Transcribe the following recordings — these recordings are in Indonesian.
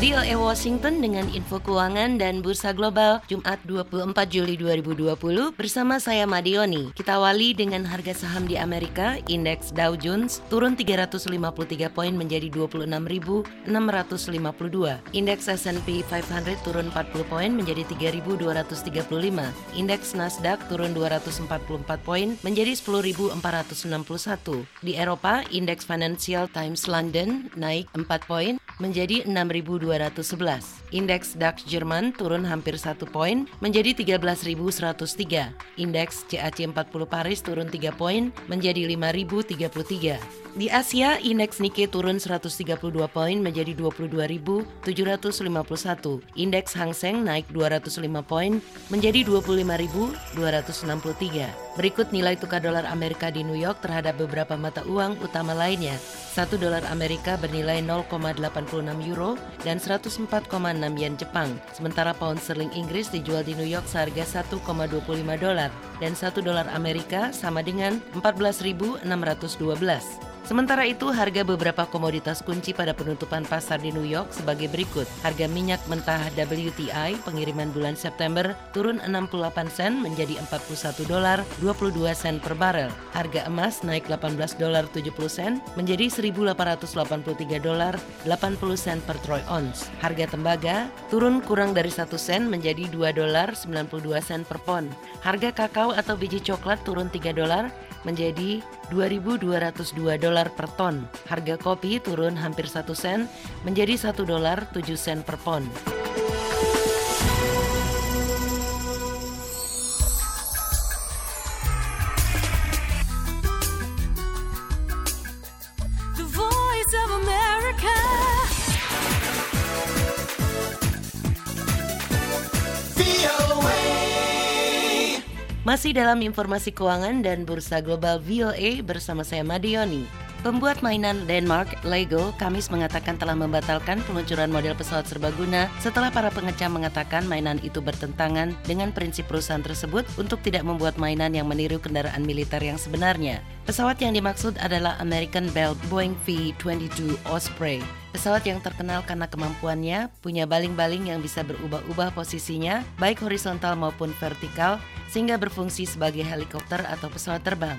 VOA Washington dengan info keuangan dan bursa global Jumat 24 Juli 2020 bersama saya Madioni. Kita awali dengan harga saham di Amerika, indeks Dow Jones turun 353 poin menjadi 26.652. Indeks S&P 500 turun 40 poin menjadi 3.235. Indeks Nasdaq turun 244 poin menjadi 10.461. Di Eropa, indeks Financial Times London naik 4 poin menjadi 6.211. Indeks DAX Jerman turun hampir 1 poin menjadi 13.103. Indeks CAC 40 Paris turun 3 poin menjadi 5.033. Di Asia, indeks Nikkei turun 132 poin menjadi 22.751. Indeks Hang Seng naik 205 poin menjadi 25.263. Berikut nilai tukar dolar Amerika di New York terhadap beberapa mata uang utama lainnya. 1 dolar Amerika bernilai 0,86 euro dan 104,6 yen Jepang. Sementara pound sterling Inggris dijual di New York seharga 1,25 dolar dan 1 dolar Amerika sama dengan 14.612. Sementara itu, harga beberapa komoditas kunci pada penutupan pasar di New York sebagai berikut. Harga minyak mentah WTI pengiriman bulan September turun 68 sen menjadi 41 dolar 22 sen per barel. Harga emas naik 18 dolar 70 sen menjadi 1883 dolar 80 sen per troy ounce. Harga tembaga turun kurang dari 1 sen menjadi 2 dolar 92 sen per pon. Harga kakao atau biji coklat turun 3 dolar menjadi 2.202 dolar per ton. Harga kopi turun hampir 1 sen menjadi 1 dolar 7 sen per pon. Masih dalam informasi keuangan dan bursa global VOA bersama saya Madioni. Pembuat mainan Denmark, Lego, Kamis mengatakan telah membatalkan peluncuran model pesawat serbaguna setelah para pengecam mengatakan mainan itu bertentangan dengan prinsip perusahaan tersebut untuk tidak membuat mainan yang meniru kendaraan militer yang sebenarnya. Pesawat yang dimaksud adalah American Bell Boeing V-22 Osprey. Pesawat yang terkenal karena kemampuannya punya baling-baling yang bisa berubah-ubah posisinya, baik horizontal maupun vertikal, sehingga berfungsi sebagai helikopter atau pesawat terbang.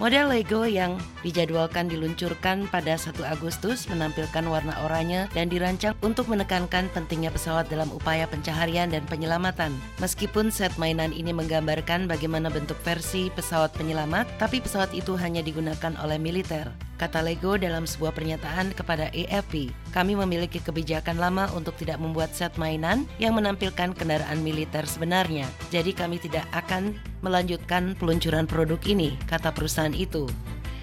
Model Lego yang dijadwalkan diluncurkan pada 1 Agustus menampilkan warna oranye dan dirancang untuk menekankan pentingnya pesawat dalam upaya pencaharian dan penyelamatan. Meskipun set mainan ini menggambarkan bagaimana bentuk versi pesawat penyelamat, tapi pesawat itu hanya digunakan oleh militer. Kata Lego dalam sebuah pernyataan kepada AFP, kami memiliki kebijakan lama untuk tidak membuat set mainan yang menampilkan kendaraan militer sebenarnya. Jadi kami tidak akan melanjutkan peluncuran produk ini, kata perusahaan itu.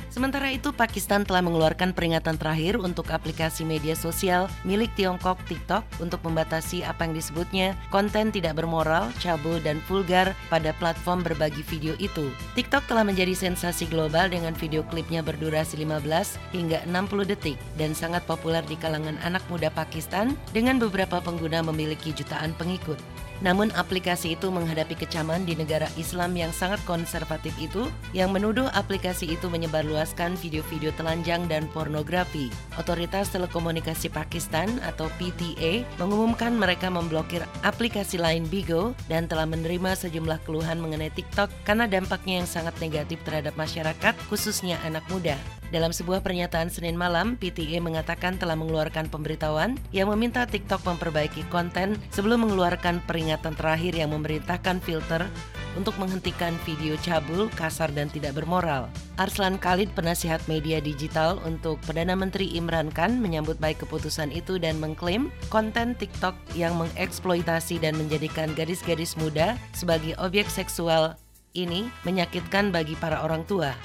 Sementara itu, Pakistan telah mengeluarkan peringatan terakhir untuk aplikasi media sosial milik Tiongkok TikTok untuk membatasi apa yang disebutnya konten tidak bermoral, cabul, dan vulgar pada platform berbagi video itu. TikTok telah menjadi sensasi global dengan video klipnya berdurasi 15 hingga 60 detik dan sangat populer di kalangan anak muda Pakistan dengan beberapa pengguna memiliki jutaan pengikut. Namun aplikasi itu menghadapi kecaman di negara Islam yang sangat konservatif itu yang menuduh aplikasi itu menyebarluaskan video-video telanjang dan pornografi. Otoritas Telekomunikasi Pakistan atau PTA mengumumkan mereka memblokir aplikasi lain Bigo dan telah menerima sejumlah keluhan mengenai TikTok karena dampaknya yang sangat negatif terhadap masyarakat khususnya anak muda. Dalam sebuah pernyataan Senin malam, PTA mengatakan telah mengeluarkan pemberitahuan yang meminta TikTok memperbaiki konten sebelum mengeluarkan peringatan terakhir yang memerintahkan filter untuk menghentikan video cabul, kasar dan tidak bermoral. Arslan Khalid, penasihat media digital untuk Perdana Menteri Imran Khan menyambut baik keputusan itu dan mengklaim konten TikTok yang mengeksploitasi dan menjadikan gadis-gadis muda sebagai objek seksual ini menyakitkan bagi para orang tua.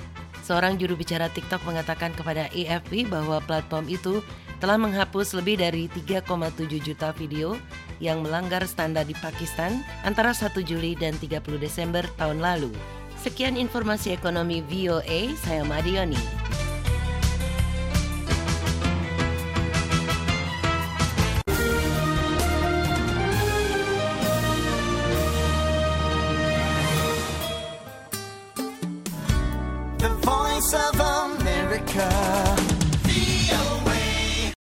Seorang juru bicara TikTok mengatakan kepada AFP bahwa platform itu telah menghapus lebih dari 3,7 juta video yang melanggar standar di Pakistan antara 1 Juli dan 30 Desember tahun lalu. Sekian informasi ekonomi VOA, saya Madioni.